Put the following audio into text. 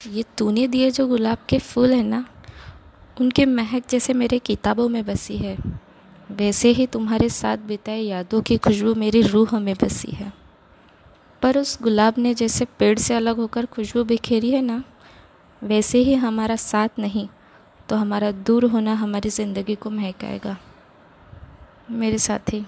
ये तूने दिए जो गुलाब के फूल हैं ना, उनके महक जैसे मेरे किताबों में बसी है। वैसे ही तुम्हारे साथ बिताए यादों की खुशबू मेरी रूह में बसी है। पर उस गुलाब ने जैसे पेड़ से अलग होकर खुशबू बिखेरी है ना, वैसे ही हमारा साथ नहीं तो हमारा दूर होना हमारी ज़िंदगी को महकाएगा। मेरे साथी